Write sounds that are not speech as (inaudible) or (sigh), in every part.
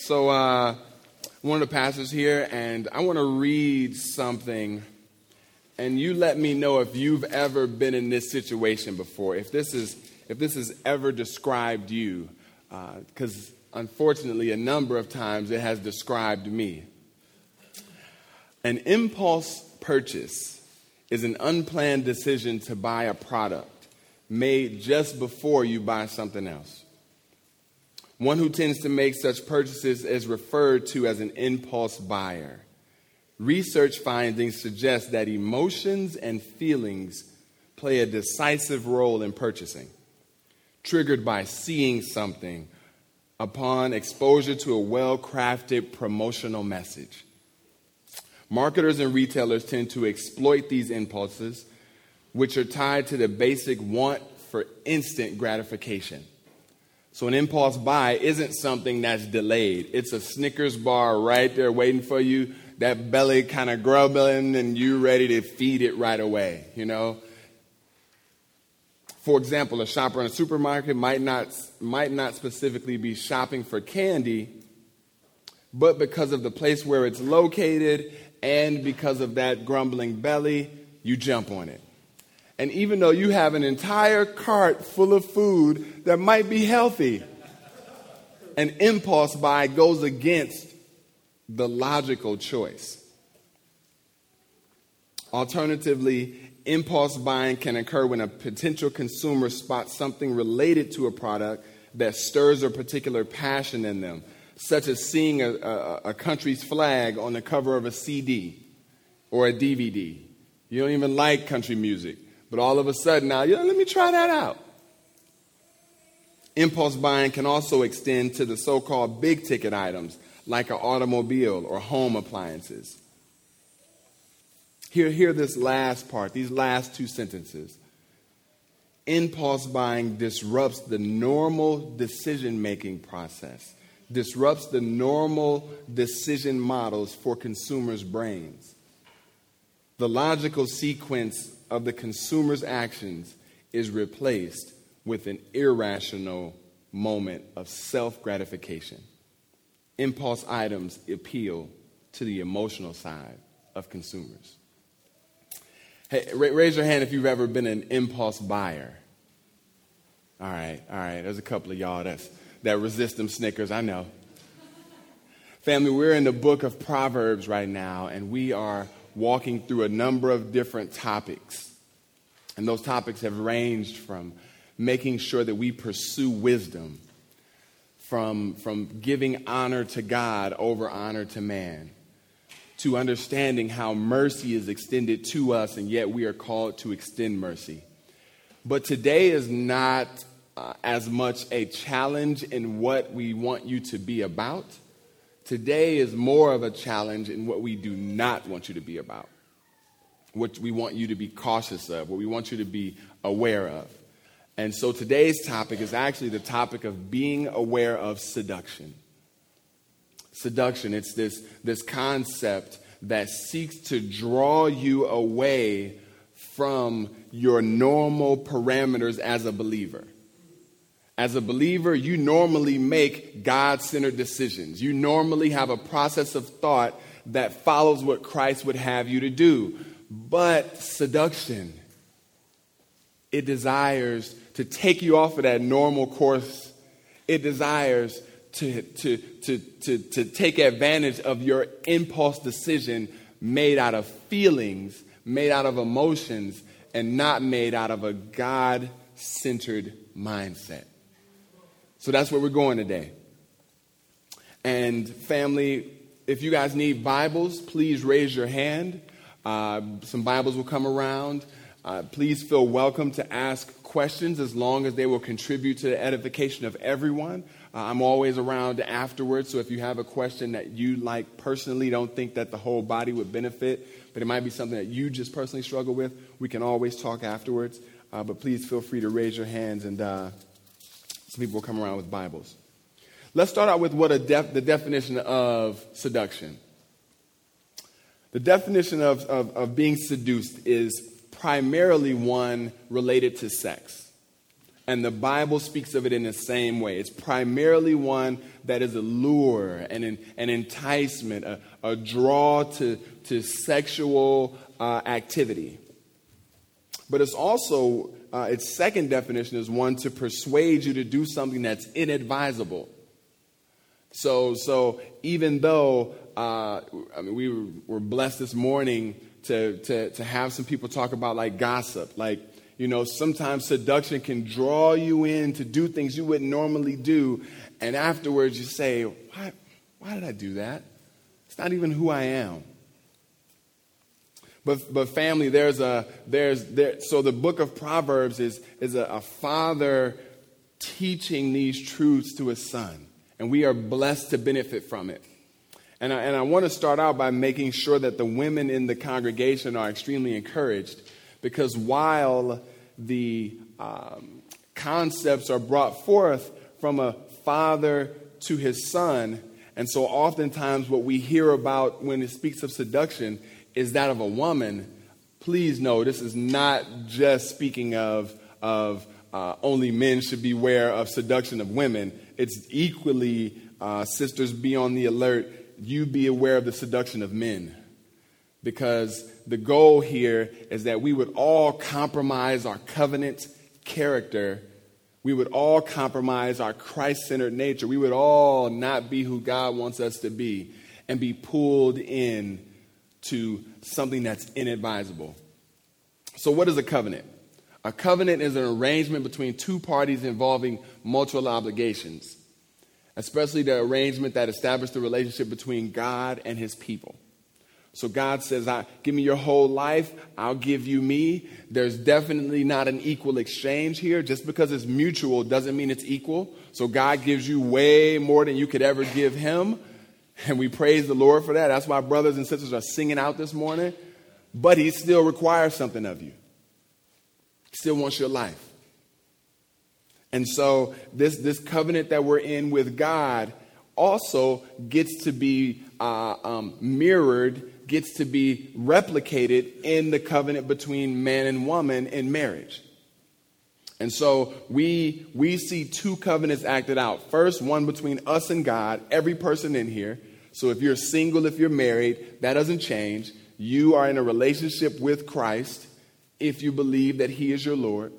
So, uh, one of the pastors here, and I want to read something, and you let me know if you've ever been in this situation before, if this is if this has ever described you, because uh, unfortunately, a number of times it has described me. An impulse purchase is an unplanned decision to buy a product made just before you buy something else. One who tends to make such purchases is referred to as an impulse buyer. Research findings suggest that emotions and feelings play a decisive role in purchasing, triggered by seeing something upon exposure to a well crafted promotional message. Marketers and retailers tend to exploit these impulses, which are tied to the basic want for instant gratification. So an impulse buy isn't something that's delayed. It's a Snickers bar right there waiting for you, that belly kind of grumbling, and you ready to feed it right away, you know? For example, a shopper in a supermarket might not, might not specifically be shopping for candy, but because of the place where it's located and because of that grumbling belly, you jump on it. And even though you have an entire cart full of food that might be healthy, an impulse buy goes against the logical choice. Alternatively, impulse buying can occur when a potential consumer spots something related to a product that stirs a particular passion in them, such as seeing a, a, a country's flag on the cover of a CD or a DVD. You don't even like country music but all of a sudden now, yeah, let me try that out. Impulse buying can also extend to the so called big ticket items like an automobile or home appliances. Hear, hear this last part, these last two sentences. Impulse buying disrupts the normal decision making process, disrupts the normal decision models for consumers' brains. The logical sequence of the consumer's actions is replaced with an irrational moment of self gratification. Impulse items appeal to the emotional side of consumers. Hey, raise your hand if you've ever been an impulse buyer. All right, all right. There's a couple of y'all that's, that resist them Snickers, I know. Family, we're in the book of Proverbs right now, and we are walking through a number of different topics. And those topics have ranged from making sure that we pursue wisdom, from, from giving honor to God over honor to man, to understanding how mercy is extended to us, and yet we are called to extend mercy. But today is not uh, as much a challenge in what we want you to be about Today is more of a challenge in what we do not want you to be about, what we want you to be cautious of, what we want you to be aware of. And so today's topic is actually the topic of being aware of seduction. Seduction, it's this, this concept that seeks to draw you away from your normal parameters as a believer. As a believer, you normally make God centered decisions. You normally have a process of thought that follows what Christ would have you to do. But seduction, it desires to take you off of that normal course. It desires to, to, to, to, to take advantage of your impulse decision made out of feelings, made out of emotions, and not made out of a God centered mindset. So that's where we're going today. And family, if you guys need Bibles, please raise your hand. Uh, some Bibles will come around. Uh, please feel welcome to ask questions as long as they will contribute to the edification of everyone. Uh, I'm always around afterwards, so if you have a question that you like personally, don't think that the whole body would benefit, but it might be something that you just personally struggle with, we can always talk afterwards. Uh, but please feel free to raise your hands and uh, some people will come around with Bibles. Let's start out with what def- the definition of seduction. The definition of, of, of being seduced is primarily one related to sex. And the Bible speaks of it in the same way. It's primarily one that is a lure, an, an enticement, a, a draw to, to sexual uh, activity. But it's also, uh, its second definition is one to persuade you to do something that's inadvisable. So, so even though uh, I mean, we were blessed this morning to, to, to have some people talk about like gossip, like you know, sometimes seduction can draw you in to do things you wouldn't normally do. And afterwards you say, why, why did I do that? It's not even who I am. But, but family, there's a, there's, there, so the book of Proverbs is, is a, a father teaching these truths to his son. And we are blessed to benefit from it. And I, and I want to start out by making sure that the women in the congregation are extremely encouraged because while the um, concepts are brought forth from a father to his son, and so oftentimes what we hear about when it speaks of seduction is that of a woman, please know this is not just speaking of, of uh, only men should beware of seduction of women. It's equally, uh, sisters, be on the alert. You be aware of the seduction of men because the goal here is that we would all compromise our covenant character. We would all compromise our Christ centered nature. We would all not be who God wants us to be and be pulled in to something that's inadvisable. So, what is a covenant? A covenant is an arrangement between two parties involving mutual obligations, especially the arrangement that established the relationship between God and his people. So God says, I, Give me your whole life, I'll give you me. There's definitely not an equal exchange here. Just because it's mutual doesn't mean it's equal. So God gives you way more than you could ever give Him. And we praise the Lord for that. That's why brothers and sisters are singing out this morning. But He still requires something of you, He still wants your life. And so, this, this covenant that we're in with God also gets to be uh, um, mirrored gets to be replicated in the covenant between man and woman in marriage. And so we, we see two covenants acted out. First, one between us and God, every person in here. So if you're single, if you're married, that doesn't change. You are in a relationship with Christ if you believe that He is your Lord.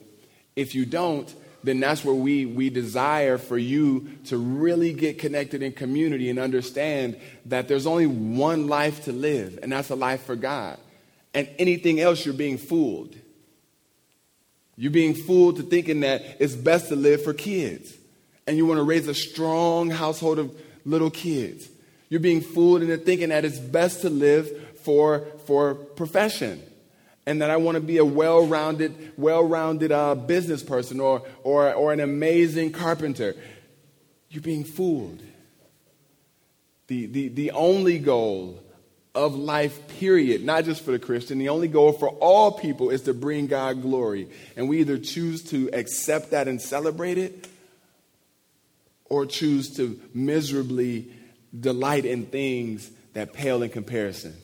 If you don't, then that's where we, we desire for you to really get connected in community and understand that there's only one life to live, and that's a life for God. And anything else, you're being fooled. You're being fooled to thinking that it's best to live for kids, and you want to raise a strong household of little kids. You're being fooled into thinking that it's best to live for, for profession and that I want to be a well rounded, well rounded uh, business person or, or, or an amazing carpenter. You're being fooled. The, the, the only goal of life, period, not just for the Christian, the only goal for all people is to bring God glory. And we either choose to accept that and celebrate it or choose to miserably delight in things that pale in comparison.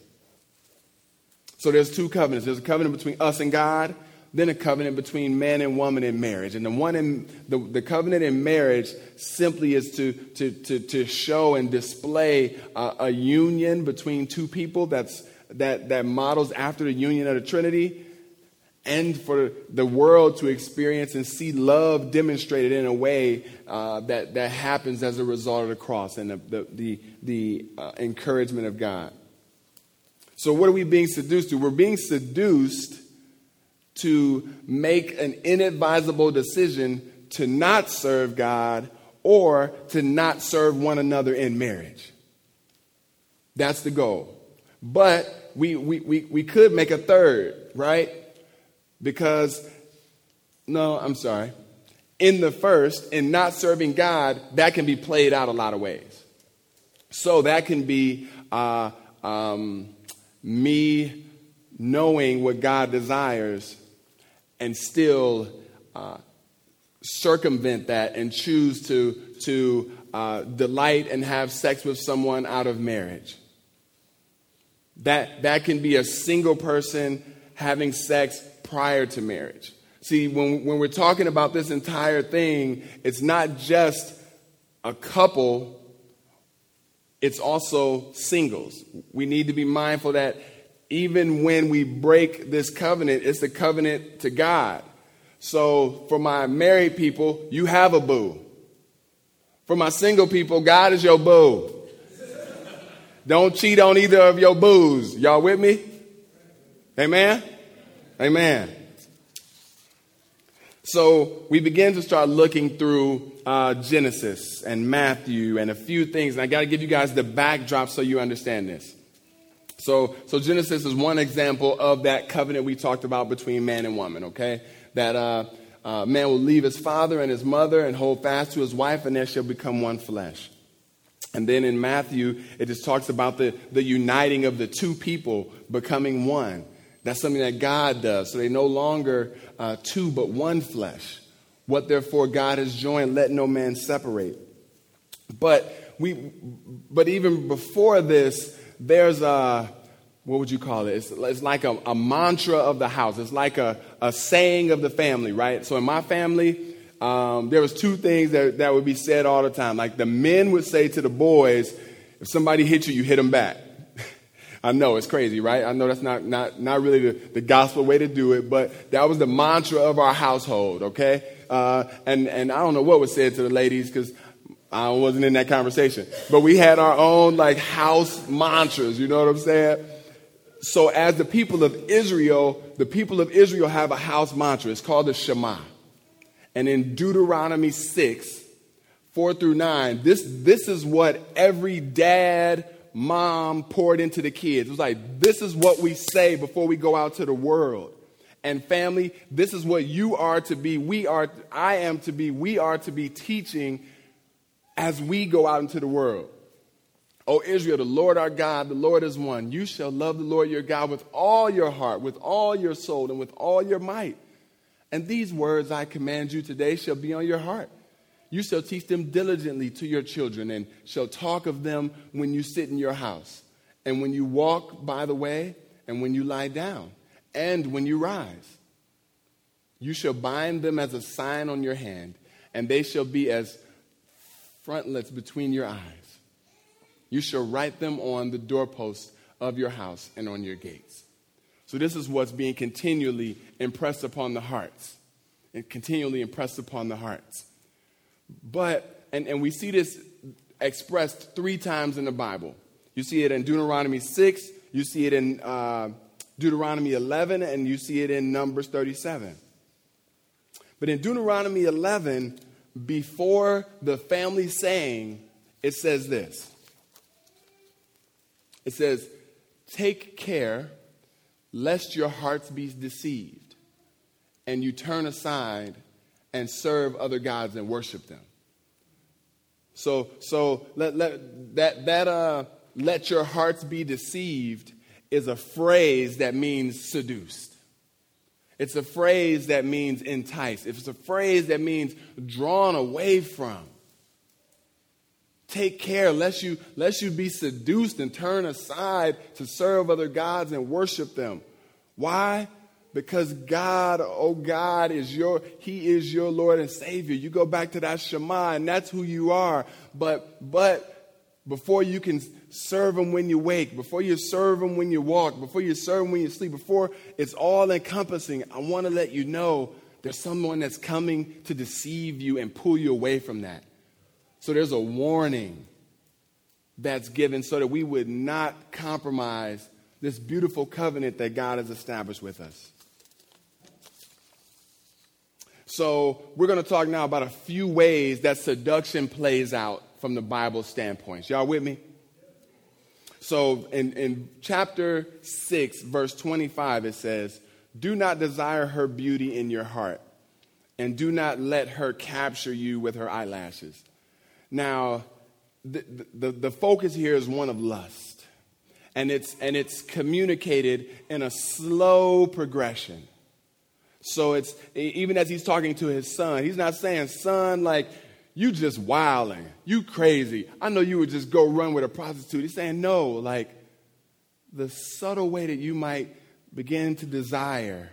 So there's two covenants. There's a covenant between us and God, then a covenant between man and woman in marriage. And the one in the, the covenant in marriage simply is to, to, to, to show and display a, a union between two people that's, that, that models after the union of the Trinity and for the world to experience and see love demonstrated in a way uh, that, that happens as a result of the cross and the, the, the, the uh, encouragement of God. So, what are we being seduced to? We're being seduced to make an inadvisable decision to not serve God or to not serve one another in marriage. That's the goal. But we, we, we, we could make a third, right? Because, no, I'm sorry. In the first, in not serving God, that can be played out a lot of ways. So that can be uh, um, me knowing what God desires and still uh, circumvent that and choose to, to uh, delight and have sex with someone out of marriage. That, that can be a single person having sex prior to marriage. See, when, when we're talking about this entire thing, it's not just a couple, it's also singles. We need to be mindful that even when we break this covenant, it's the covenant to God. So for my married people, you have a boo. For my single people, God is your boo. Don't cheat on either of your boos. Y'all with me? Amen? Amen. So we begin to start looking through uh, Genesis and Matthew and a few things. And I got to give you guys the backdrop so you understand this. So, so Genesis is one example of that covenant we talked about between man and woman, okay? That uh, uh, man will leave his father and his mother and hold fast to his wife, and they shall become one flesh. And then in Matthew, it just talks about the, the uniting of the two people becoming one. That's something that God does. So they no longer uh, two, but one flesh. What therefore God has joined, let no man separate. But we, but even before this, there's a what would you call it? It's, it's like a, a, mantra of the house. It's like a, a saying of the family, right? So in my family, um, there was two things that, that would be said all the time. Like the men would say to the boys, if somebody hits you, you hit them back. (laughs) I know it's crazy, right? I know that's not, not, not really the, the gospel way to do it, but that was the mantra of our household, okay? Uh, and, and I don't know what was said to the ladies because I wasn't in that conversation. But we had our own like house mantras, you know what I'm saying? So as the people of Israel, the people of Israel have a house mantra. It's called the Shema. And in Deuteronomy 6, 4 through 9, this, this is what every dad, mom poured into the kids. It was like, this is what we say before we go out to the world. And family, this is what you are to be, we are, I am to be, we are to be teaching as we go out into the world. O Israel, the Lord our God, the Lord is one. You shall love the Lord your God with all your heart, with all your soul, and with all your might. And these words I command you today shall be on your heart. You shall teach them diligently to your children, and shall talk of them when you sit in your house, and when you walk by the way, and when you lie down, and when you rise. You shall bind them as a sign on your hand, and they shall be as frontlets between your eyes. You shall write them on the doorposts of your house and on your gates. So, this is what's being continually impressed upon the hearts, and continually impressed upon the hearts. But, and, and we see this expressed three times in the Bible. You see it in Deuteronomy 6, you see it in uh, Deuteronomy 11, and you see it in Numbers 37. But in Deuteronomy 11, before the family saying, it says this It says, Take care lest your hearts be deceived and you turn aside and serve other gods and worship them. So, so let, let, that, that uh, let your hearts be deceived is a phrase that means seduced. It's a phrase that means entice. It's a phrase that means drawn away from. Take care lest you, lest you be seduced and turn aside to serve other gods and worship them. Why? Because God, oh God, is your, He is your Lord and Savior. You go back to that Shema, and that's who you are. But, but before you can serve Him when you wake, before you serve Him when you walk, before you serve Him when you sleep, before it's all encompassing, I want to let you know there's someone that's coming to deceive you and pull you away from that. So there's a warning that's given so that we would not compromise this beautiful covenant that God has established with us. So, we're going to talk now about a few ways that seduction plays out from the Bible standpoint. Y'all with me? So, in, in chapter 6, verse 25, it says, Do not desire her beauty in your heart, and do not let her capture you with her eyelashes. Now, the, the, the focus here is one of lust, and it's, and it's communicated in a slow progression. So it's even as he's talking to his son, he's not saying, son, like, you just wilding, you crazy. I know you would just go run with a prostitute. He's saying, no, like the subtle way that you might begin to desire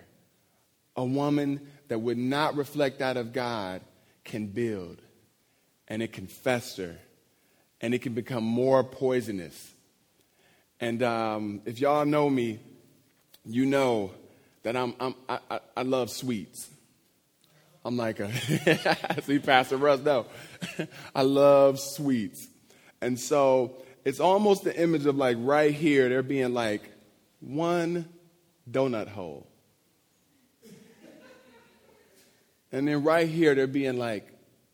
a woman that would not reflect that of God can build and it can fester and it can become more poisonous. And um, if y'all know me, you know that I'm, I'm, I, I love sweets. I'm like (laughs) see, Pastor Russ, no. (laughs) I love sweets. And so it's almost the image of like right here, there being like one donut hole. And then right here, there being like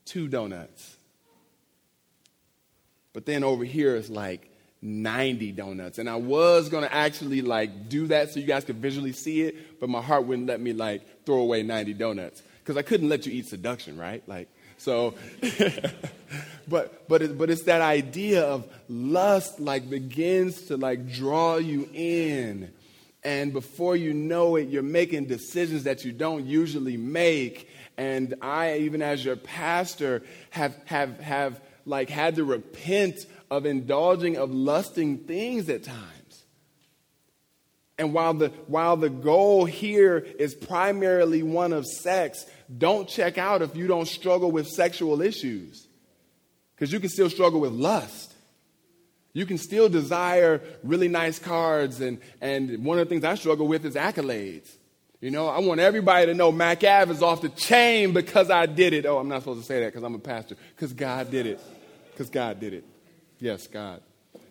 two donuts. But then over here, it's like 90 donuts. And I was going to actually like do that so you guys could visually see it, but my heart wouldn't let me like throw away 90 donuts because I couldn't let you eat seduction, right? Like, so, (laughs) but but it, but it's that idea of lust like begins to like draw you in, and before you know it, you're making decisions that you don't usually make. And I, even as your pastor, have have have like had to repent of indulging of lusting things at times. And while the, while the goal here is primarily one of sex, don't check out if you don't struggle with sexual issues. Because you can still struggle with lust. You can still desire really nice cards, and, and one of the things I struggle with is accolades. You know, I want everybody to know Mac Ave is off the chain because I did it. Oh, I'm not supposed to say that because I'm a pastor. Because God did it. Because God did it. Yes, God.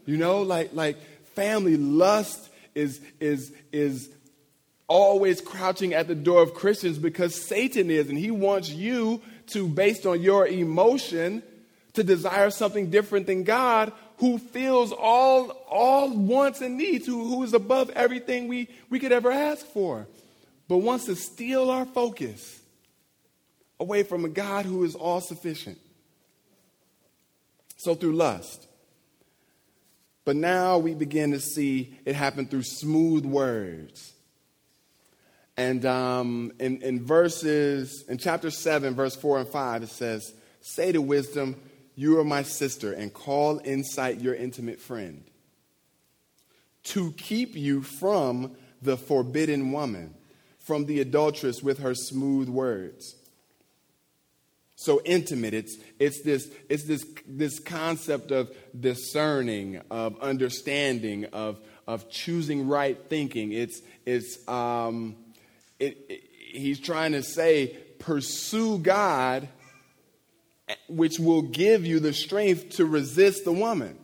You know, like like family lust is is is always crouching at the door of Christians because Satan is, and he wants you to, based on your emotion, to desire something different than God, who feels all all wants and needs, who, who is above everything we, we could ever ask for, but wants to steal our focus away from a God who is all sufficient. So through lust. But now we begin to see it happen through smooth words. And um, in, in verses, in chapter 7, verse 4 and 5, it says, Say to wisdom, You are my sister, and call insight your intimate friend, to keep you from the forbidden woman, from the adulteress with her smooth words so intimate. It's, it's, this, it's this, this concept of discerning, of understanding, of, of choosing right thinking. It's, it's, um, it, it, he's trying to say, pursue God, which will give you the strength to resist the woman.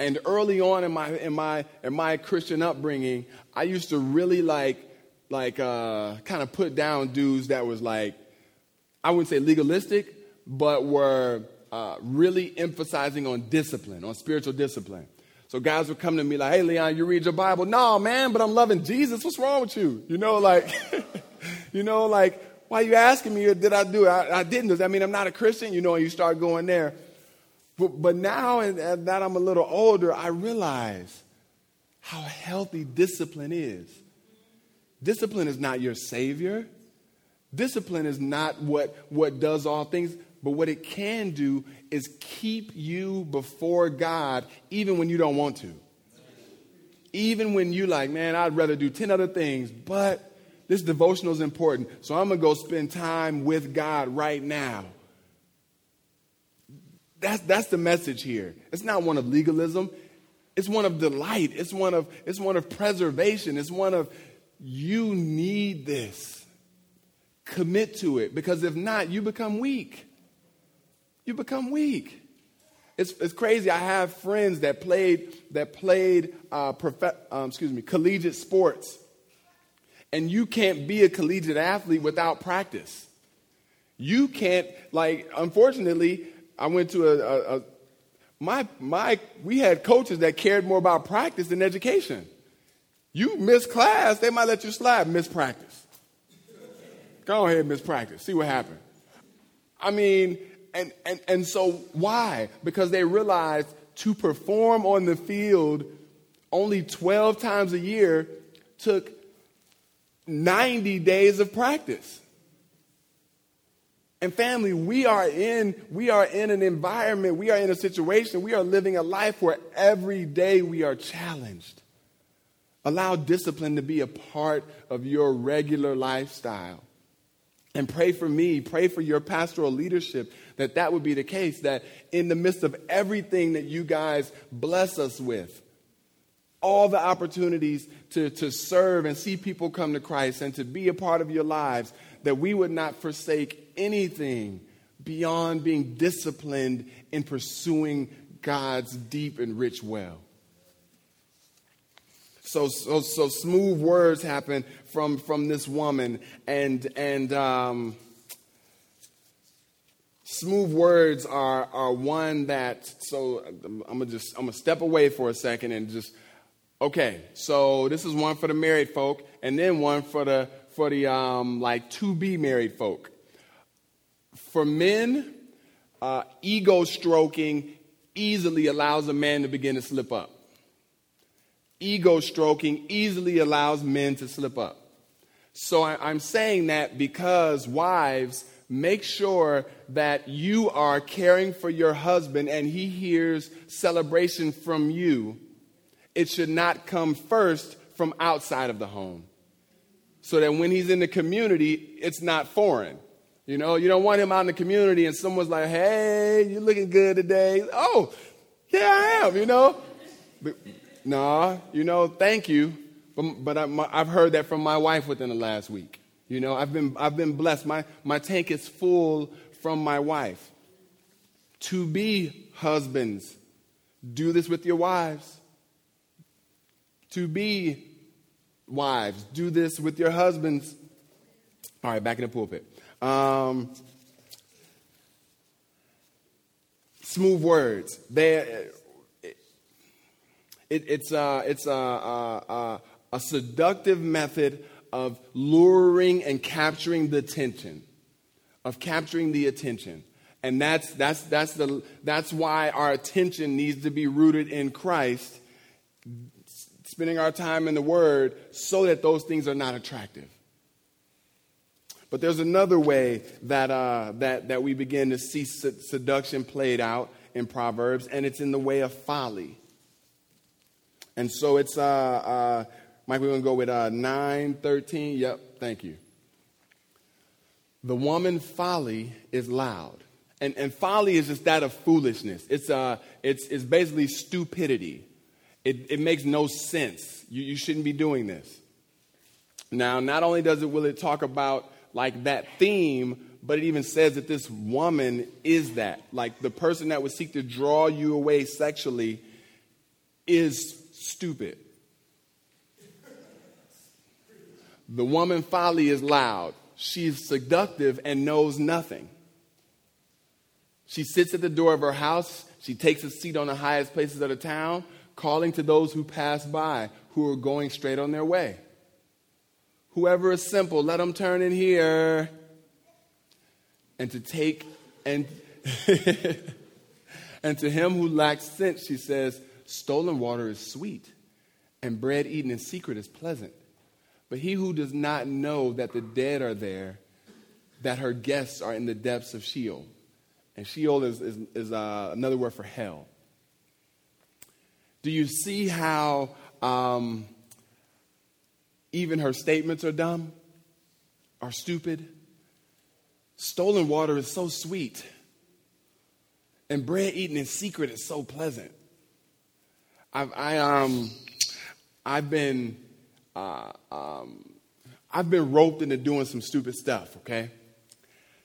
And early on in my, in my, in my Christian upbringing, I used to really like, like uh, kind of put down dudes that was like, I wouldn't say legalistic, but were uh, really emphasizing on discipline, on spiritual discipline. So guys would come to me like, hey, Leon, you read your Bible? No, man, but I'm loving Jesus. What's wrong with you? You know, like, (laughs) you know, like, why are you asking me? Did I do it? I, I, didn't. Does that mean I'm not a Christian? You know, and you start going there. But, but now and, and that I'm a little older, I realize how healthy discipline is. Discipline is not your savior. Discipline is not what, what does all things, but what it can do is keep you before God even when you don't want to. Even when you like, man, I'd rather do 10 other things, but this devotional is important. So I'm going to go spend time with God right now. That's, that's the message here. It's not one of legalism. It's one of delight. It's one of, it's one of preservation. It's one of, you need this commit to it because if not, you become weak. You become weak. It's, it's crazy. I have friends that played that played uh, prof- um, excuse me collegiate sports, and you can't be a collegiate athlete without practice. You can't like. Unfortunately, I went to a, a, a my my we had coaches that cared more about practice than education. You miss class, they might let you slide. Miss practice. Go ahead and mispractice. See what happened. I mean, and, and, and so why? Because they realized to perform on the field only 12 times a year took 90 days of practice. And family, we are in we are in an environment, we are in a situation, we are living a life where every day we are challenged. Allow discipline to be a part of your regular lifestyle. And pray for me, pray for your pastoral leadership that that would be the case, that in the midst of everything that you guys bless us with, all the opportunities to, to serve and see people come to Christ and to be a part of your lives, that we would not forsake anything beyond being disciplined in pursuing God's deep and rich well. So, so, so smooth words happen from, from this woman, and, and um, smooth words are, are one that, so I'm gonna just, I'm gonna step away for a second and just, okay, so this is one for the married folk, and then one for the, for the, um, like, to be married folk. For men, uh, ego stroking easily allows a man to begin to slip up. Ego stroking easily allows men to slip up. So I, am saying that because wives, make sure that you are caring for your husband and he hears celebration from you. It should not come first from outside of the home. So that when he's in the community, it's not foreign. You know, you don't want him out in the community and someone's like, hey, you're looking good today. Oh, yeah, I am, you know. But, nah, you know, thank you. But, but I, have heard that from my wife within the last week. You know, I've been, I've been blessed. My, my tank is full from my wife. To be husbands, do this with your wives. To be wives, do this with your husbands. All right, back in the pulpit. Um, smooth words. They, it, it's uh, it's a, a, a seductive method of luring and capturing the attention, of capturing the attention. And that's, that's, that's, the, that's why our attention needs to be rooted in Christ, spending our time in the Word so that those things are not attractive. But there's another way that, uh, that, that we begin to see seduction played out in Proverbs, and it's in the way of folly. And so it's, uh, uh, Mike, we're going to go with uh, 9, 13. Yep, thank you. The woman folly is loud. And, and folly is just that of foolishness. It's, uh, it's, it's basically stupidity. It, it makes no sense. You, you shouldn't be doing this. Now, not only does it will it talk about like that theme, but it even says that this woman is that. Like the person that would seek to draw you away sexually is stupid. The woman folly is loud. She's seductive and knows nothing. She sits at the door of her house. She takes a seat on the highest places of the town, calling to those who pass by who are going straight on their way. Whoever is simple, let them turn in here. And to take and (laughs) and to him who lacks sense, she says, stolen water is sweet, and bread eaten in secret is pleasant. But he who does not know that the dead are there, that her guests are in the depths of Sheol. And Sheol is, is, is uh, another word for hell. Do you see how um, even her statements are dumb, are stupid. Stolen water is so sweet, and bread eaten in secret is so pleasant. I've, I, um, I've been, uh, um, I've been roped into doing some stupid stuff. Okay,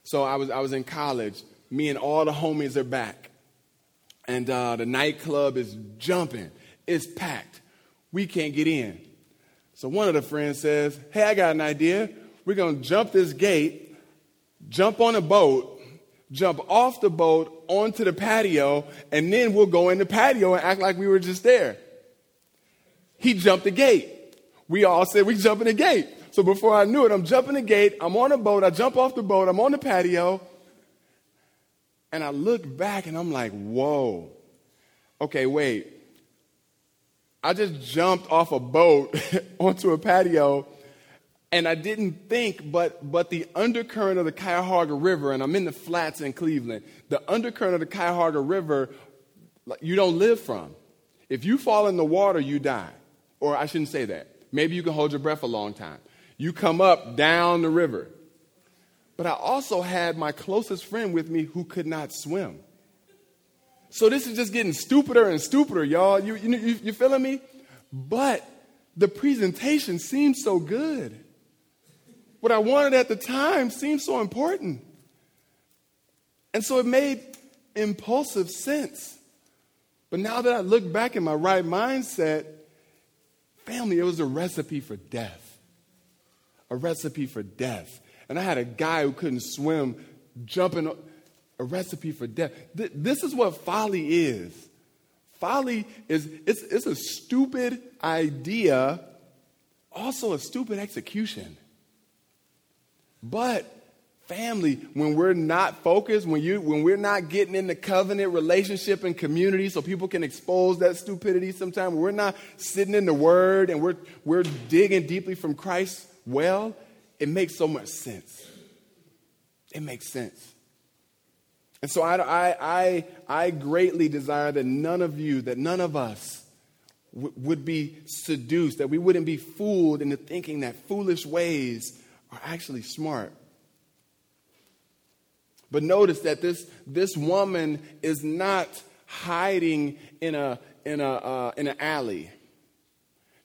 so I was, I was in college. Me and all the homies are back, and uh, the nightclub is jumping. It's packed. We can't get in. So one of the friends says, Hey, I got an idea. We're going to jump this gate, jump on a boat, jump off the boat onto the patio, and then we'll go in the patio and act like we were just there. He jumped the gate. We all said we jump in the gate. So before I knew it, I'm jumping the gate, I'm on a boat, I jump off the boat, I'm on the patio, and I look back and I'm like, whoa. Okay, wait. I just jumped off a boat (laughs) onto a patio and I didn't think, but, but the undercurrent of the Cuyahoga River, and I'm in the flats in Cleveland, the undercurrent of the Cuyahoga River, you don't live from. If you fall in the water, you die. Or I shouldn't say that. Maybe you can hold your breath a long time. You come up down the river. but I also had my closest friend with me who could not swim. So this is just getting stupider and stupider, y'all. You, you, you, you feeling me? But the presentation seemed so good. What I wanted at the time seemed so important. And so it made impulsive sense. But now that I look back in my right mindset, family, it was a recipe for death. A recipe for death. And I had a guy who couldn't swim jumping, a recipe for death. This is what folly is. Folly is it's, it's a stupid idea, also a stupid execution. But family, when we're not focused, when you when we're not getting in the covenant relationship and community so people can expose that stupidity sometimes, we're not sitting in the word and we're we're digging deeply from Christ well, it makes so much sense. It makes sense. And so I, I, I, I greatly desire that none of you, that none of us w- would be seduced, that we wouldn't be fooled into thinking that foolish ways are actually smart. But notice that this, this woman is not hiding in, a, in, a, uh, in an alley.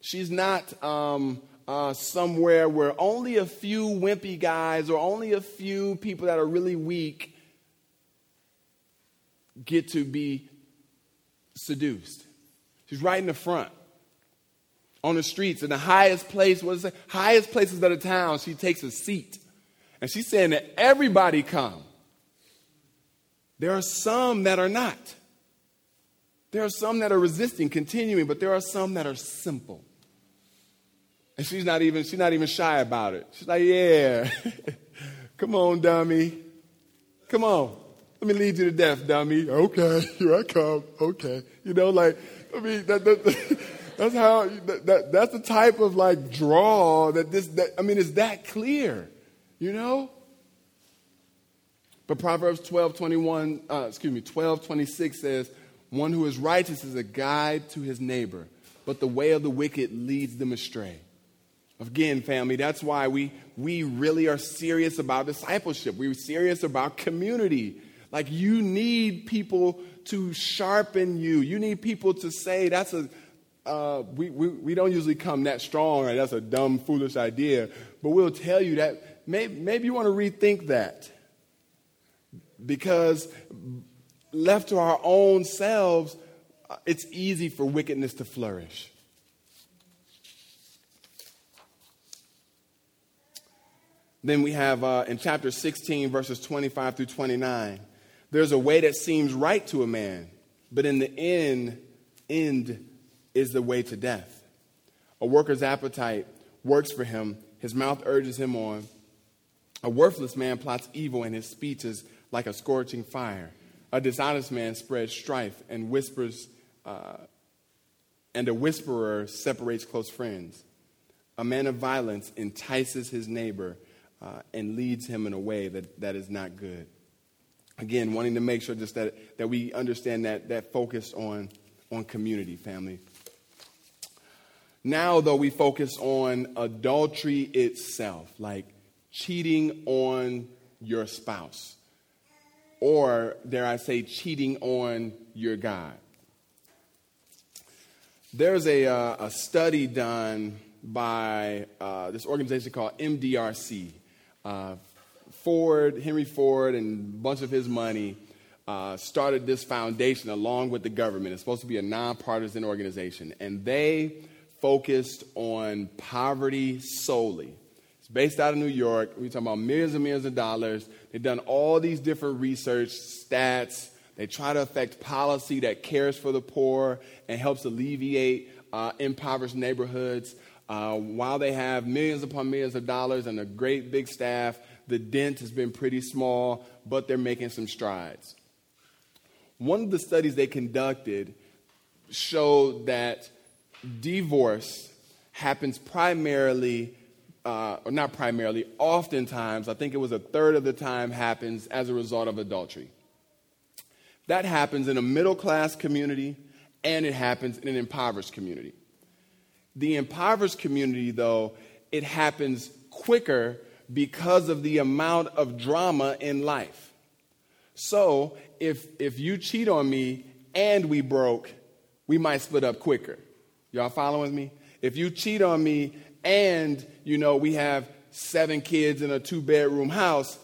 She's not um, uh, somewhere where only a few wimpy guys or only a few people that are really weak get to be seduced. She's right in the front. On the streets, in the highest place, what is it? Highest places of the town, she takes a seat. And she's saying that everybody come. There are some that are not. There are some that are resisting, continuing, but there are some that are simple. And she's not even, she's not even shy about it. She's like, yeah, (laughs) come on, dummy. Come on. Let me lead you to death, dummy. Okay, here I come. Okay. You know, like, I mean, that, that, (laughs) that's how, that, that's the type of like draw that this, that, I mean, it's that clear, you know? But Proverbs 12, 21, uh, excuse me, 12, 26 says, one who is righteous is a guide to his neighbor, but the way of the wicked leads them astray. Again, family, that's why we, we really are serious about discipleship. We're serious about community. Like, you need people to sharpen you. You need people to say, that's a, uh, we, we, we don't usually come that strong, or that's a dumb, foolish idea. But we'll tell you that maybe, maybe you want to rethink that. Because left to our own selves, it's easy for wickedness to flourish. Then we have uh, in chapter 16, verses 25 through 29, there's a way that seems right to a man, but in the end, end is the way to death. A worker's appetite works for him, his mouth urges him on. A worthless man plots evil, and his speech is like a scorching fire. A dishonest man spreads strife and whispers, uh, and a whisperer separates close friends. A man of violence entices his neighbor uh, and leads him in a way that, that is not good. Again, wanting to make sure just that, that we understand that, that focus on, on community, family. Now, though, we focus on adultery itself, like cheating on your spouse, or dare I say, cheating on your God. There's a, uh, a study done by uh, this organization called MDRC, uh, Ford, Henry Ford, and a bunch of his money uh, started this foundation along with the government. It's supposed to be a nonpartisan organization, and they focused on poverty solely. It's based out of New York. We're talking about millions and millions of dollars. They've done all these different research, stats. They try to affect policy that cares for the poor and helps alleviate uh, impoverished neighborhoods. Uh, while they have millions upon millions of dollars and a great big staff, the dent has been pretty small, but they're making some strides. One of the studies they conducted showed that divorce happens primarily, uh, or not primarily, oftentimes, I think it was a third of the time, happens as a result of adultery. That happens in a middle class community and it happens in an impoverished community. The impoverished community, though, it happens quicker because of the amount of drama in life. So, if, if you cheat on me and we broke, we might split up quicker. Y'all following me? If you cheat on me and, you know, we have seven kids in a two bedroom house,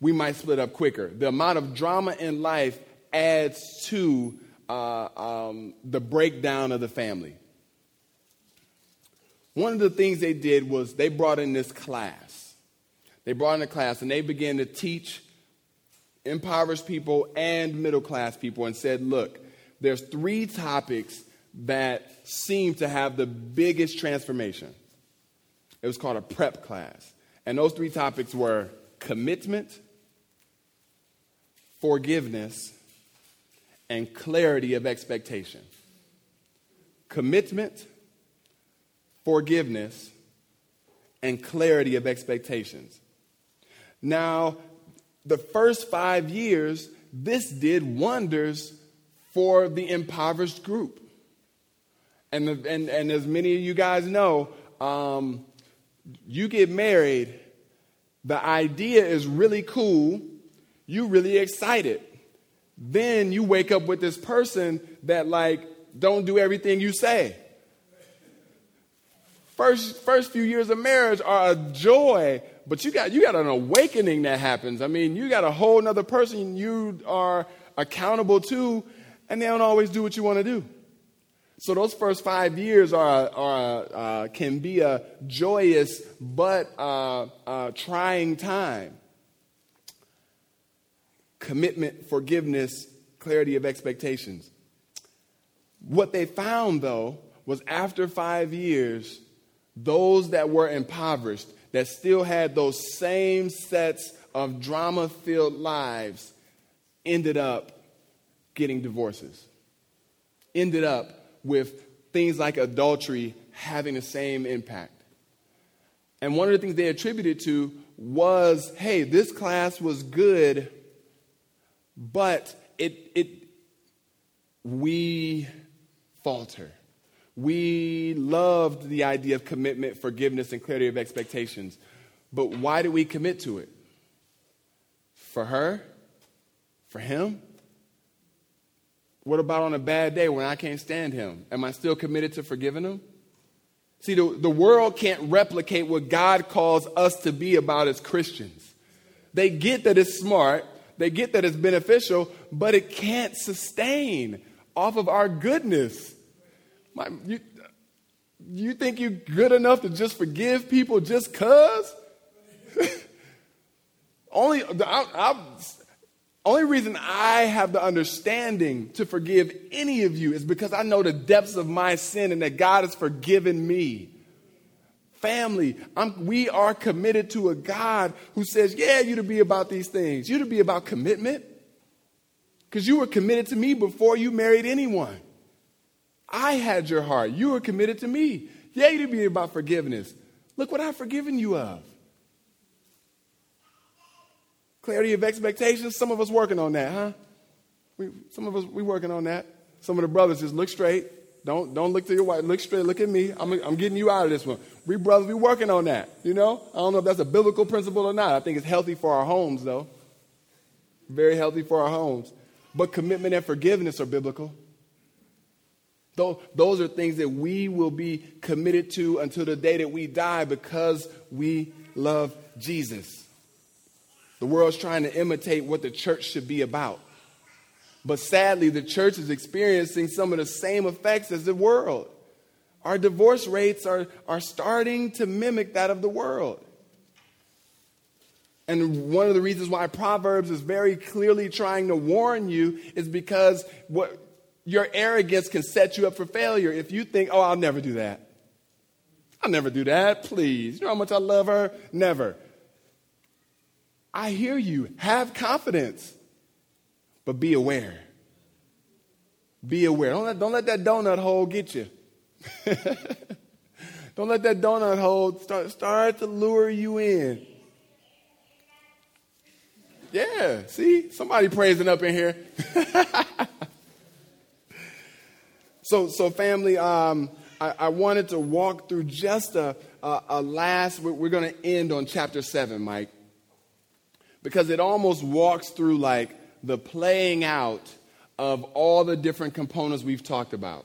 we might split up quicker. The amount of drama in life adds to uh, um, the breakdown of the family. One of the things they did was they brought in this class. They brought in a class and they began to teach impoverished people and middle class people and said, look, there's three topics that seem to have the biggest transformation. It was called a prep class. And those three topics were commitment, forgiveness, and clarity of expectation. Commitment, forgiveness, and clarity of expectations. Now, the first five years, this did wonders for the impoverished group. And, the, and, and as many of you guys know, um, you get married, the idea is really cool, you really excited. Then you wake up with this person that like don't do everything you say. First, first few years of marriage are a joy, but you got you got an awakening that happens. I mean, you got a whole other person you are accountable to, and they don't always do what you want to do. So those first five years are, are uh, can be a joyous but uh, uh, trying time. Commitment, forgiveness, clarity of expectations. What they found, though, was after five years, those that were impoverished, that still had those same sets of drama filled lives, ended up getting divorces, ended up with things like adultery having the same impact. And one of the things they attributed to was hey, this class was good, but it, it, we falter. We loved the idea of commitment, forgiveness, and clarity of expectations. But why did we commit to it? For her? For him? What about on a bad day when I can't stand him? Am I still committed to forgiving him? See, the, the world can't replicate what God calls us to be about as Christians. They get that it's smart, they get that it's beneficial, but it can't sustain off of our goodness. My, you, you think you're good enough to just forgive people just because? (laughs) only, I, I, only reason I have the understanding to forgive any of you is because I know the depths of my sin and that God has forgiven me. Family, I'm, we are committed to a God who says, Yeah, you to be about these things. You to be about commitment. Because you were committed to me before you married anyone. I had your heart. You were committed to me. Yeah, you to be about forgiveness. Look what I've forgiven you of. Clarity of expectations. Some of us working on that, huh? We, some of us we working on that. Some of the brothers just look straight. Don't don't look to your wife. Look straight. Look at me. I'm I'm getting you out of this one. We brothers, we working on that. You know. I don't know if that's a biblical principle or not. I think it's healthy for our homes, though. Very healthy for our homes. But commitment and forgiveness are biblical. Those those are things that we will be committed to until the day that we die because we love Jesus. The world's trying to imitate what the church should be about. But sadly, the church is experiencing some of the same effects as the world. Our divorce rates are, are starting to mimic that of the world. And one of the reasons why Proverbs is very clearly trying to warn you is because what, your arrogance can set you up for failure if you think, oh, I'll never do that. I'll never do that, please. You know how much I love her? Never. I hear you. Have confidence, but be aware. Be aware. Don't let, don't let that donut hole get you. (laughs) don't let that donut hole start, start to lure you in. Yeah, see? Somebody praising up in here. (laughs) so, so family, um, I, I, wanted to walk through just a, a, a, last, we're, we're going to end on chapter 7, Mike, because it almost walks through like the playing out of all the different components we've talked about.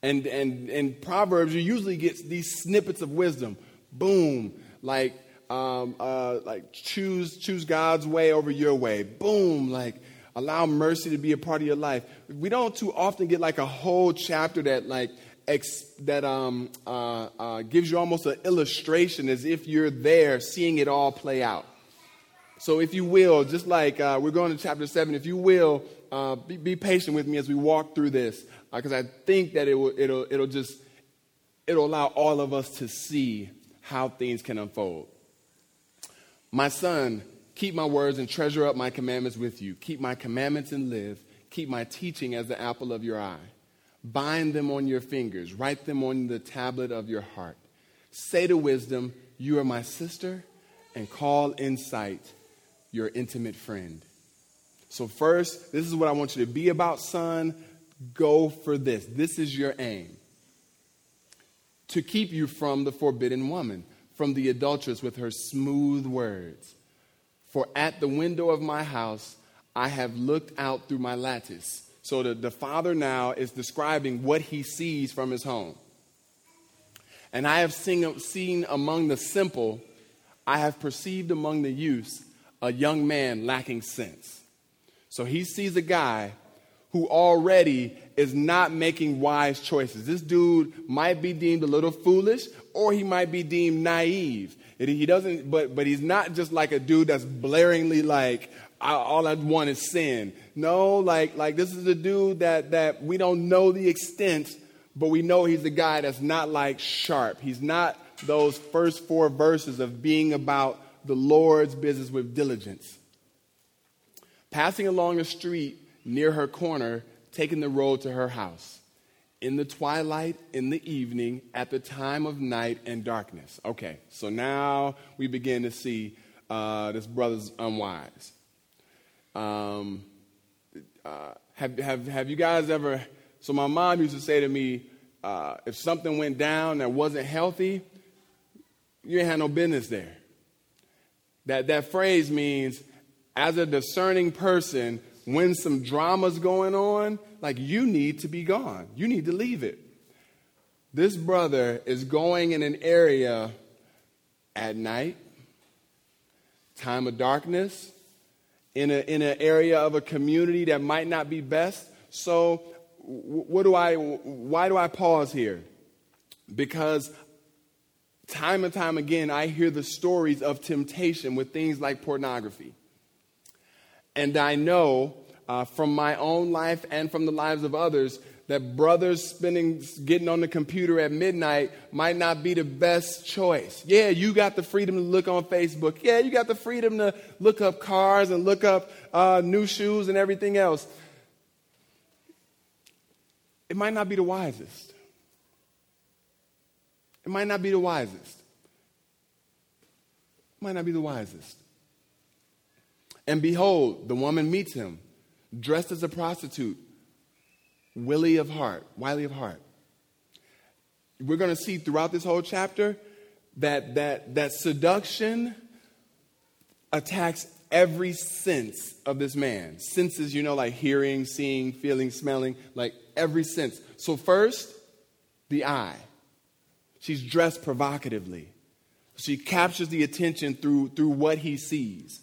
And, and, and Proverbs, you usually get these snippets of wisdom. Boom, like, um, uh, like choose, choose God's way over your way. Boom, like allow mercy to be a part of your life. We don't too often get like a whole chapter that like ex- that um, uh, uh, gives you almost an illustration as if you're there seeing it all play out. So, if you will, just like uh, we're going to chapter 7, if you will, uh, be, be, patient with me as we walk through this, because uh, I think that it will, it'll, it'll just it'll allow all of us to see how things can unfold. My son, keep my words and treasure up my commandments with you. Keep my commandments and live. Keep my teaching as the apple of your eye. Bind them on your fingers, write them on the tablet of your heart. Say to wisdom, You are my sister, and call insight your intimate friend. So, first, this is what I want you to be about, son. Go for this. This is your aim to keep you from the forbidden woman, from the adulteress with her smooth words. For at the window of my house I have looked out through my lattice so the, the father now is describing what he sees from his home. And I have seen, seen among the simple, I have perceived among the youths a young man lacking sense. So he sees a guy who already is not making wise choices. This dude might be deemed a little foolish or he might be deemed naive. He doesn't, but, but he's not just like a dude that's blaringly like, all I want is sin. No, like, like this is a dude that, that we don't know the extent, but we know he's a guy that's not like sharp. He's not those first four verses of being about the Lord's business with diligence. Passing along a street near her corner, taking the road to her house. In the twilight, in the evening, at the time of night and darkness. Okay, so now we begin to see uh, this brother's unwise. Um, uh, have, have, have you guys ever? So, my mom used to say to me, uh, if something went down that wasn't healthy, you ain't had no business there. That, that phrase means, as a discerning person, when some drama's going on, like you need to be gone. You need to leave it. This brother is going in an area at night, time of darkness, in, a, in an area of a community that might not be best. So, what do I, why do I pause here? Because time and time again, I hear the stories of temptation with things like pornography. And I know uh, from my own life and from the lives of others that brothers spending getting on the computer at midnight might not be the best choice. Yeah, you got the freedom to look on Facebook. Yeah, you got the freedom to look up cars and look up uh, new shoes and everything else. It might not be the wisest. It might not be the wisest. It might not be the wisest. And behold, the woman meets him, dressed as a prostitute Willie of heart, wily of heart. We're going to see throughout this whole chapter that, that, that seduction attacks every sense of this man. Senses, you know, like hearing, seeing, feeling, smelling, like every sense. So, first, the eye. She's dressed provocatively. She captures the attention through, through what he sees.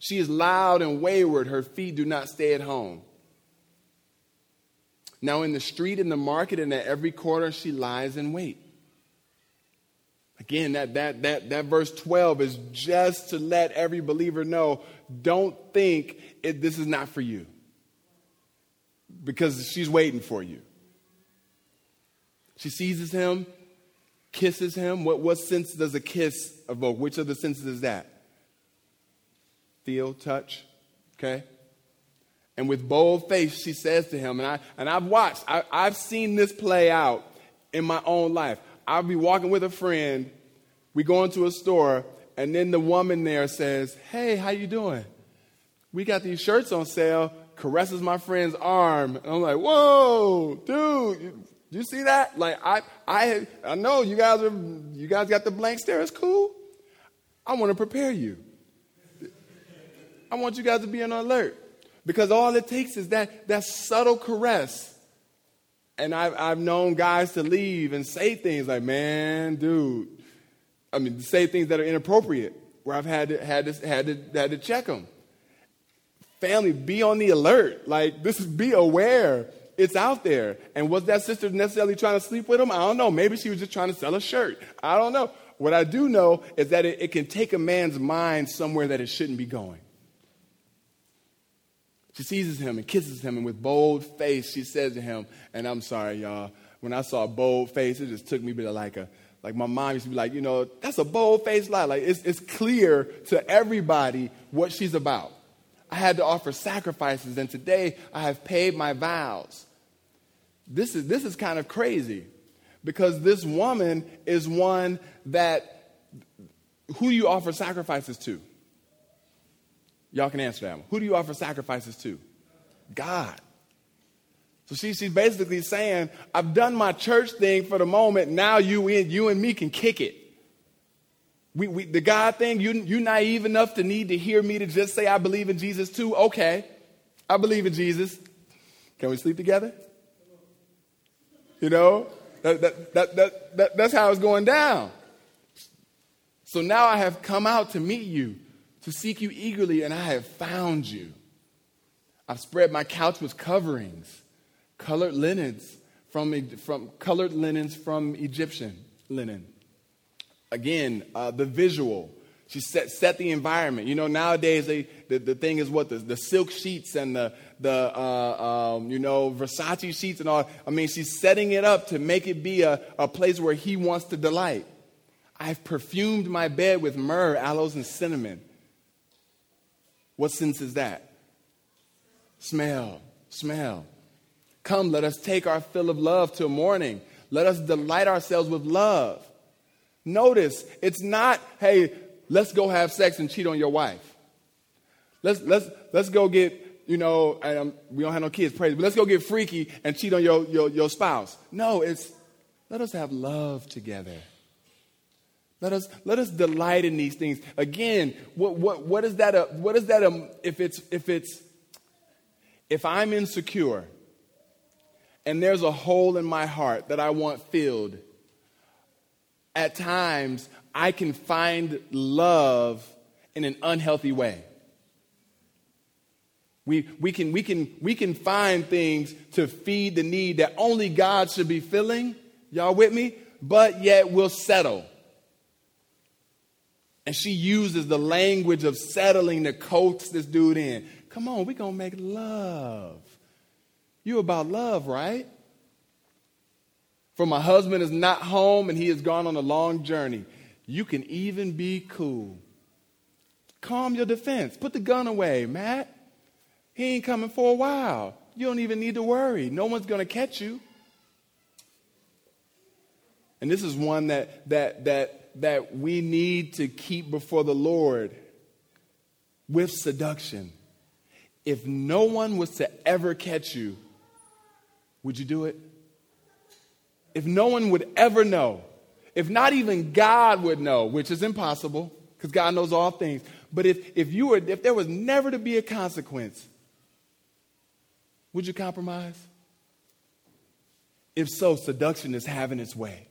She is loud and wayward. Her feet do not stay at home. Now, in the street, in the market, and at every corner, she lies in wait. Again, that, that, that, that verse 12 is just to let every believer know don't think it, this is not for you because she's waiting for you. She seizes him, kisses him. What, what sense does a kiss evoke? Which of the senses is that? Feel, touch, okay? And with bold face, she says to him, and, I, and I've watched, I, I've seen this play out in my own life. I'll be walking with a friend, we go into a store, and then the woman there says, Hey, how you doing? We got these shirts on sale, caresses my friend's arm. And I'm like, Whoa, dude, Do you see that? Like I, I, I know you guys are, you guys got the blank stare. It's cool. I want to prepare you. I want you guys to be on alert because all it takes is that that subtle caress. And I've, I've known guys to leave and say things like, "Man, dude," I mean, say things that are inappropriate. Where I've had to, had to, had to, had to check them. Family, be on the alert. Like this is be aware it's out there. And was that sister necessarily trying to sleep with him? I don't know. Maybe she was just trying to sell a shirt. I don't know. What I do know is that it, it can take a man's mind somewhere that it shouldn't be going. She seizes him and kisses him, and with bold face, she says to him, and I'm sorry, y'all, when I saw a bold face, it just took me to like a, like my mom used to be like, you know, that's a bold face lie. Like it's, it's clear to everybody what she's about. I had to offer sacrifices, and today I have paid my vows. This is, this is kind of crazy because this woman is one that, who you offer sacrifices to? Y'all can answer that. Who do you offer sacrifices to? God. So she, she's basically saying, I've done my church thing for the moment. Now you, and, you and me can kick it. We, we, the God thing, you, you naive enough to need to hear me to just say, I believe in Jesus too? Okay. I believe in Jesus. Can we sleep together? You know, that, that, that, that, that, that's how it's going down. So now I have come out to meet you, to seek you eagerly, and I have found you. I've spread my couch with coverings, colored linens from, from colored linens from Egyptian linen. Again, uh, the visual. She set, set the environment. You know, nowadays they, the, the thing is what the, the silk sheets and the, the uh, um, you know, Versace sheets and all. I mean, she's setting it up to make it be a, a place where he wants to delight. I've perfumed my bed with myrrh, aloes, and cinnamon. What sense is that? Smell, smell. Come, let us take our fill of love till morning. Let us delight ourselves with love. Notice, it's not, hey, let's go have sex and cheat on your wife. Let's, let's, let's go get you know, um, we don't have no kids, praise, but let's go get freaky and cheat on your, your, your spouse. No, it's let us have love together. Let us, let us delight in these things. Again, what, what, what is that? A, what is that? A, if it's, if it's, if I'm insecure and there's a hole in my heart that I want filled, at times I can find love in an unhealthy way. We, we, can, we, can, we can find things to feed the need that only God should be filling. Y'all with me? But yet we'll settle. And she uses the language of settling to coax this dude in. Come on, we're going to make love. You about love, right? For my husband is not home and he has gone on a long journey. You can even be cool. Calm your defense. Put the gun away, Matt. He ain't coming for a while. You don't even need to worry. No one's going to catch you. And this is one that, that, that, that we need to keep before the Lord with seduction. If no one was to ever catch you, would you do it? If no one would ever know, if not even God would know, which is impossible because God knows all things, but if, if, you were, if there was never to be a consequence, would you compromise? If so, seduction is having its way.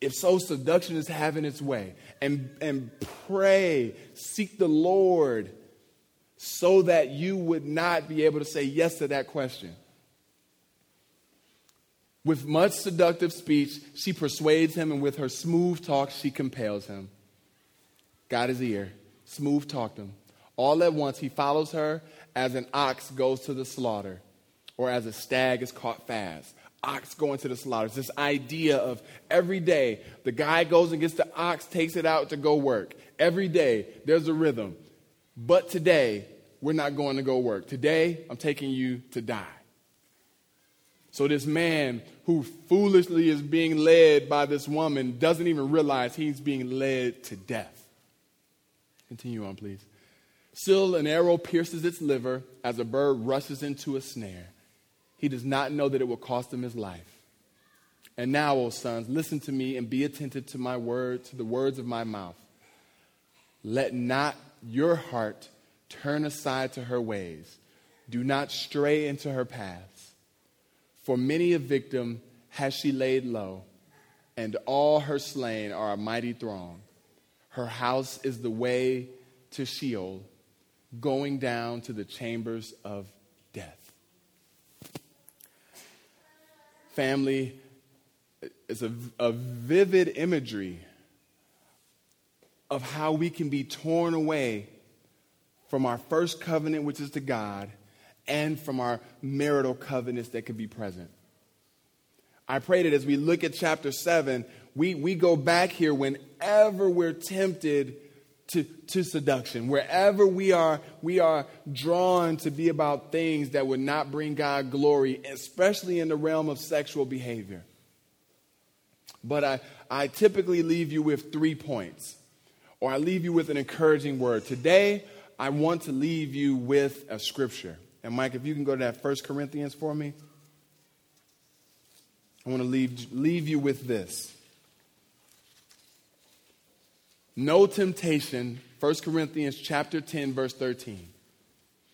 If so, seduction is having its way. And, and pray, seek the Lord so that you would not be able to say yes to that question. With much seductive speech, she persuades him, and with her smooth talk, she compels him. Got his ear, smooth talked him. All at once, he follows her as an ox goes to the slaughter or as a stag is caught fast. Ox going to the slaughter. It's this idea of every day the guy goes and gets the ox, takes it out to go work. Every day there's a rhythm. But today, we're not going to go work. Today, I'm taking you to die. So, this man who foolishly is being led by this woman doesn't even realize he's being led to death. Continue on, please. Still, an arrow pierces its liver as a bird rushes into a snare. He does not know that it will cost him his life. And now, O sons, listen to me and be attentive to my word, to the words of my mouth. Let not your heart turn aside to her ways. Do not stray into her paths. For many a victim has she laid low, and all her slain are a mighty throng. Her house is the way to Sheol, going down to the chambers of death. Family, is a, a vivid imagery of how we can be torn away from our first covenant, which is to God, and from our marital covenants that could be present. I pray that as we look at chapter 7, we, we go back here whenever we're tempted to, to seduction, wherever we are, we are drawn to be about things that would not bring God glory, especially in the realm of sexual behavior. But I, I typically leave you with three points, or I leave you with an encouraging word. Today, I want to leave you with a scripture. And Mike, if you can go to that First Corinthians for me. I want to leave, leave you with this. No temptation, 1 Corinthians chapter 10, verse 13.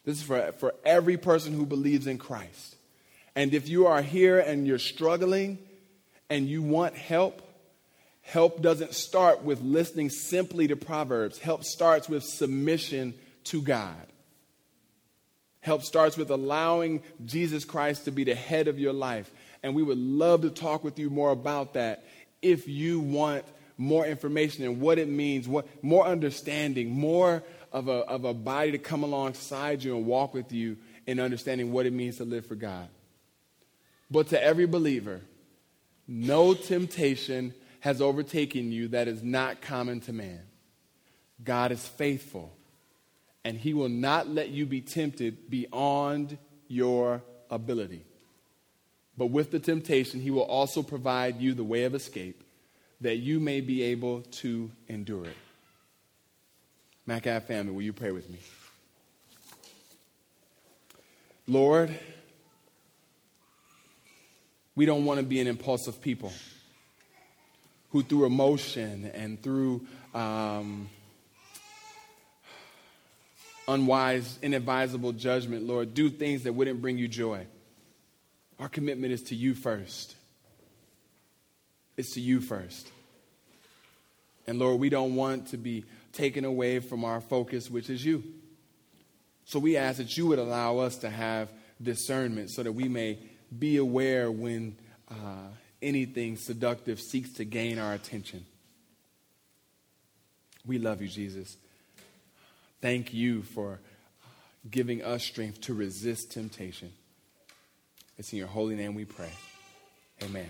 This is for, for every person who believes in Christ. And if you are here and you're struggling and you want help, help doesn't start with listening simply to Proverbs. Help starts with submission to God. Help starts with allowing Jesus Christ to be the head of your life. And we would love to talk with you more about that if you want more information and what it means, what, more understanding, more of a, of a body to come alongside you and walk with you in understanding what it means to live for God. But to every believer, no temptation has overtaken you that is not common to man. God is faithful and he will not let you be tempted beyond your ability. But with the temptation, he will also provide you the way of escape that you may be able to endure it. Macab family, will you pray with me? Lord, we don't want to be an impulsive people who, through emotion and through um, unwise, inadvisable judgment, Lord, do things that wouldn't bring you joy. Our commitment is to you first. It's to you first. And Lord, we don't want to be taken away from our focus, which is you. So we ask that you would allow us to have discernment so that we may be aware when uh, anything seductive seeks to gain our attention. We love you, Jesus. Thank you for giving us strength to resist temptation. It's in your holy name we pray. Amen.